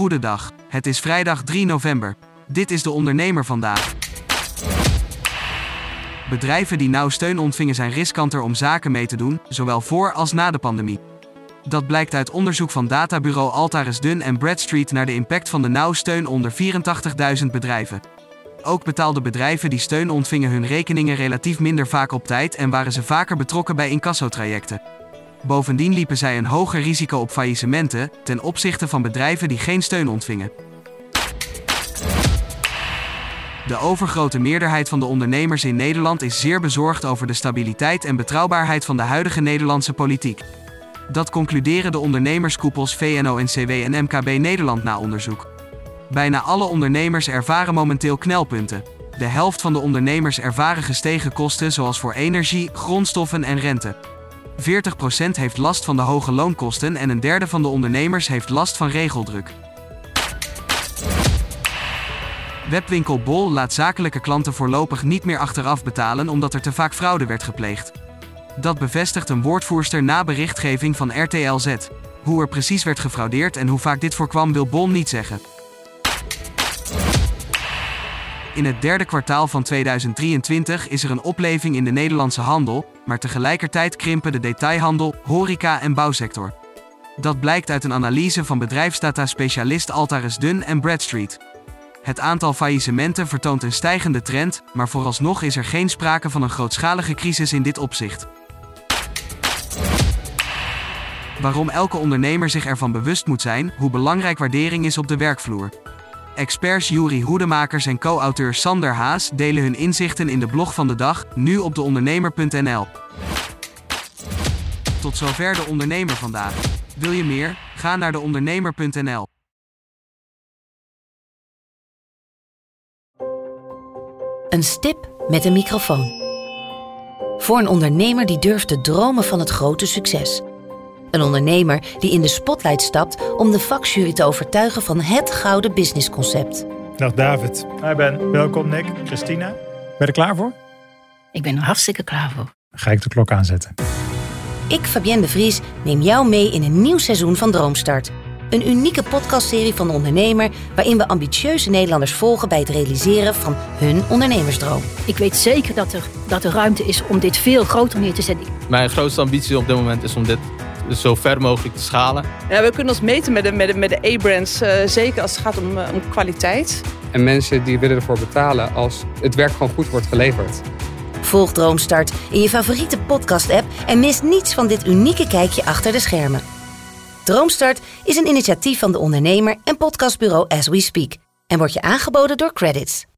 Goedendag. Het is vrijdag 3 november. Dit is de ondernemer vandaag. Bedrijven die nauw steun ontvingen zijn riskanter om zaken mee te doen, zowel voor als na de pandemie. Dat blijkt uit onderzoek van databureau Altaris Dun en Bradstreet naar de impact van de nauw steun onder 84.000 bedrijven. Ook betaalden bedrijven die steun ontvingen hun rekeningen relatief minder vaak op tijd en waren ze vaker betrokken bij incassotrajecten. Bovendien liepen zij een hoger risico op faillissementen ten opzichte van bedrijven die geen steun ontvingen. De overgrote meerderheid van de ondernemers in Nederland is zeer bezorgd over de stabiliteit en betrouwbaarheid van de huidige Nederlandse politiek. Dat concluderen de ondernemerskoepels VNO-NCW en MKB Nederland na onderzoek. Bijna alle ondernemers ervaren momenteel knelpunten. De helft van de ondernemers ervaren gestegen kosten zoals voor energie, grondstoffen en rente. 40% heeft last van de hoge loonkosten en een derde van de ondernemers heeft last van regeldruk. Webwinkel Bol laat zakelijke klanten voorlopig niet meer achteraf betalen omdat er te vaak fraude werd gepleegd. Dat bevestigt een woordvoerster na berichtgeving van RTL Z. Hoe er precies werd gefraudeerd en hoe vaak dit voorkwam wil Bol niet zeggen. In het derde kwartaal van 2023 is er een opleving in de Nederlandse handel, maar tegelijkertijd krimpen de detailhandel, horeca en bouwsector. Dat blijkt uit een analyse van bedrijfsdata-specialist Altaris Dun en Bradstreet. Het aantal faillissementen vertoont een stijgende trend, maar vooralsnog is er geen sprake van een grootschalige crisis in dit opzicht. Waarom elke ondernemer zich ervan bewust moet zijn hoe belangrijk waardering is op de werkvloer. Experts Juri Hoedemakers en co-auteur Sander Haas delen hun inzichten in de blog van de dag, nu op deondernemer.nl. Tot zover de ondernemer vandaag. Wil je meer? Ga naar deondernemer.nl. Een stip met een microfoon. Voor een ondernemer die durft te dromen van het grote succes. Een ondernemer die in de spotlight stapt om de vakjury te overtuigen van het gouden businessconcept. Dag David. Hi Ben. Welkom Nick. Christina. Ben je er klaar voor? Ik ben er hartstikke klaar voor. Dan ga ik de klok aanzetten. Ik, Fabienne de Vries, neem jou mee in een nieuw seizoen van Droomstart. Een unieke podcastserie van de ondernemer waarin we ambitieuze Nederlanders volgen bij het realiseren van hun ondernemersdroom. Ik weet zeker dat er, dat er ruimte is om dit veel groter neer te zetten. Mijn grootste ambitie op dit moment is om dit zo ver mogelijk te schalen. Ja, we kunnen ons meten met de, met de, met de A-brands, uh, zeker als het gaat om, uh, om kwaliteit. En mensen die willen ervoor betalen als het werk gewoon goed wordt geleverd. Volg Droomstart in je favoriete podcast-app en mis niets van dit unieke kijkje achter de schermen. Droomstart is een initiatief van de ondernemer en podcastbureau As We Speak en wordt je aangeboden door Credits.